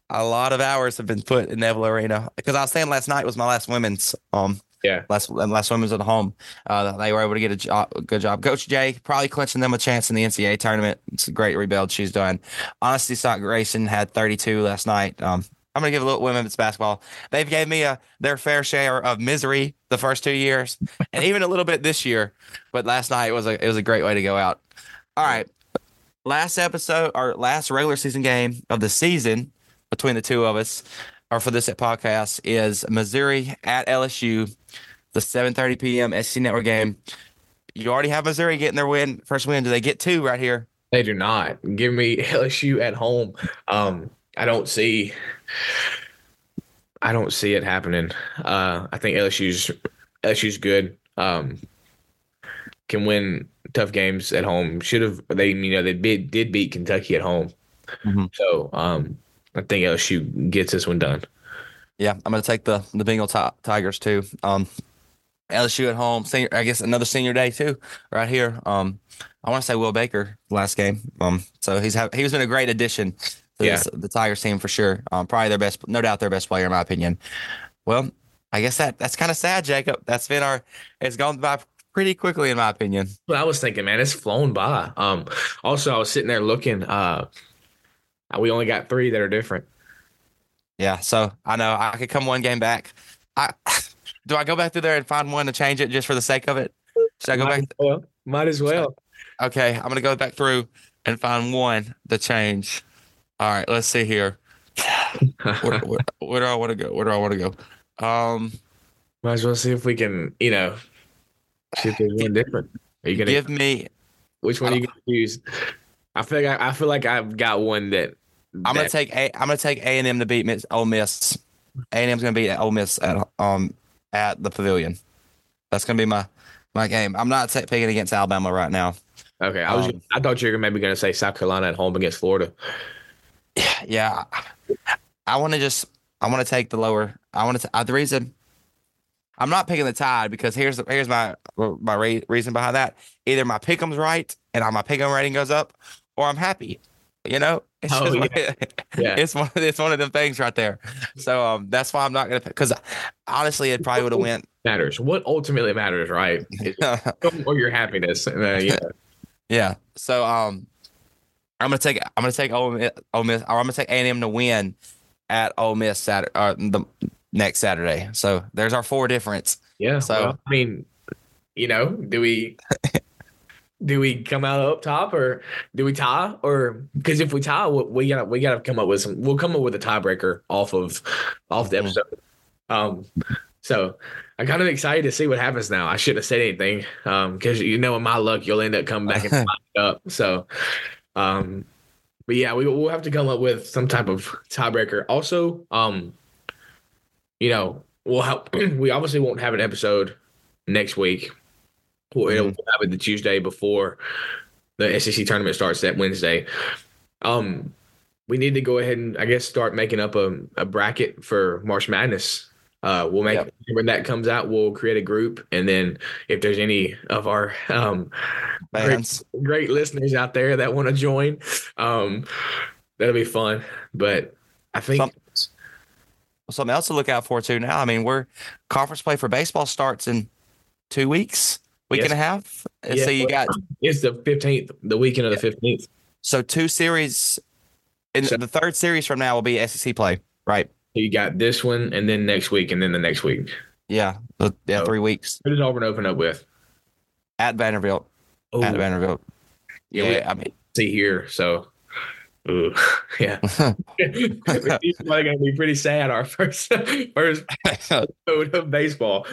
a lot of hours have been put in Neville Arena because I was saying last night was my last women's. Um, Yeah. last last women's at home. Uh, they were able to get a, job, a good job. Coach Jay probably clinching them a chance in the NCAA tournament. It's a great rebuild she's done. Honesty Scott-Grayson had 32 last night. Um, I'm gonna give a little women's basketball. They've gave me a their fair share of misery the first two years, and even a little bit this year. But last night was a it was a great way to go out. All right, last episode or last regular season game of the season between the two of us, or for this podcast, is Missouri at LSU, the 7:30 p.m. SC Network game. You already have Missouri getting their win, first win. Do they get two right here? They do not give me LSU at home. Um, I don't see. I don't see it happening. Uh, I think LSU's LSU's good. Um, can win tough games at home. Should have they you know they did did beat Kentucky at home. Mhm. So um, I think LSU gets this one done. Yeah, I'm gonna take the the Bengal ti- Tigers too. Um, LSU at home, senior. I guess another senior day too, right here. Um, I want to say Will Baker last game. Um, so he's ha- he's been a great addition to Yeah. the Tigers team for sure. Um, probably their best, no doubt their best player in my opinion. Well, I guess that that's kind of sad, Jacob. That's been our. It's gone by pretty quickly in my opinion. Well, I was thinking, man, it's flown by. Um, also, I was sitting there looking. Uh, we only got three that are different. Yeah, so I know I could come one game back. I do I go back through there and find one to change it just for the sake of it? Should I go Might back? as well. Might as well. Okay, I'm gonna go back through and find one to change. All right, let's see here. Where, where, where do I want to go? Where do I want to go? Um, Might as well see if we can, you know, see if there's one different. Are you gonna? give me. which one are you gonna use? I feel like I, I feel like I've got one that. I'm gonna take a. I'm gonna take A and M to beat Miss Ole Miss. A and M's gonna beat Ole Miss at um at the Pavilion. That's gonna be my my game. I'm not ta- picking against Alabama right now. Okay, I was. um, I thought you were maybe gonna say South Carolina at home against Florida. Yeah, I want to just I want to take the lower. I want to uh, the reason I'm not picking the tide because here's the, here's my my re- reason behind that. Either my pick'em's right and my pick'em rating goes up, or I'm happy. You know, it's Oh, just one- Yeah. it's one it's one of them things right there. So um, that's why I'm not gonna because honestly, it probably would have went. Matters. What ultimately matters, right? Or your happiness. And, uh, yeah. Yeah. So um, I'm gonna take I'm gonna take Ole Miss, Ole Miss or I'm gonna take A and M to win at Ole Miss Saturday or the next Saturday. So there's our four difference. Yeah. So- well, I mean, you know, do we do we come out up top or do we tie or because if we tie, we, we gotta we gotta come up with some. We'll come up with a tiebreaker off of off the Mhm. episode. Um, so I'm kind of excited to see what happens now. I shouldn't have said anything um because you know, in my luck, you'll end up coming back and up. So, um, but yeah, we we'll have to come up with some type of tiebreaker. Also, um, you know, we'll help. we obviously won't have an episode next week. We'll, it'll Mhm. have it the Tuesday before the SEC tournament starts that Wednesday. Um, we need to go ahead and I guess start making up a, a bracket for March Madness. Uh, we'll make Yep. when that comes out, we'll create a group, and then if there's any of our um, great, great listeners out there that want to join, um, that'll be fun. But I think Some- Something else to look out for too. Now, I mean, we're conference play for baseball starts in two weeks, week Yes. and a half. And Yeah, so you got it's the 15th, the weekend of the 15th. so two series. And So- the third series from now will be SEC play, right? You got this one, and then next week, and then the next week. Yeah, yeah, Oh. three weeks Who did Auburn open up with? at Vanderbilt. Oh, At Vanderbilt. Yeah, Yeah, we- I mean, see here. So, ooh, yeah, it's probably gonna be pretty sad. Our first first episode of baseball.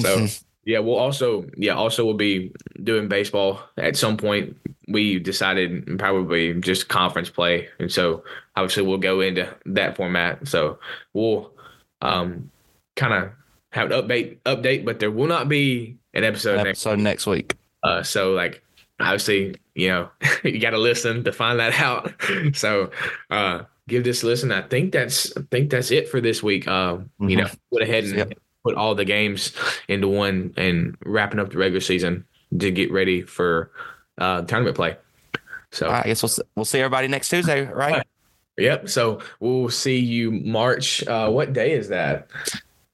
So yeah, we'll also yeah also we'll be doing baseball at some point. We decided probably just conference play, and so obviously we'll go into that format. So we'll um kind of have an update update, but there will not be an episode next. episode next week. Uh, so like obviously, you know, you got to listen to find that out. so, uh, give this a listen. I think that's I think that's it for this week. Uh, You know, went ahead and Yep. Put all the games into one and wrapping up the regular season to get ready for uh, tournament play. So right, I guess we'll we'll see everybody next Tuesday, right? Yep. So we'll see you March. Uh, what day is that?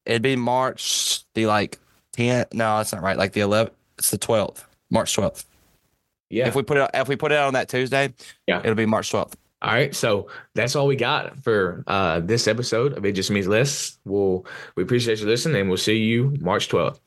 It'd be March the like 10th. No, that's not right. Like the 11th. It's the 12th. March 12th. Yeah. If we put it if we put it out on that Tuesday, Yeah. it'll be March 12th. All right. So that's all we got for uh, this episode of It Just Means Less. We'll we appreciate you listening, and we'll see you March twelfth.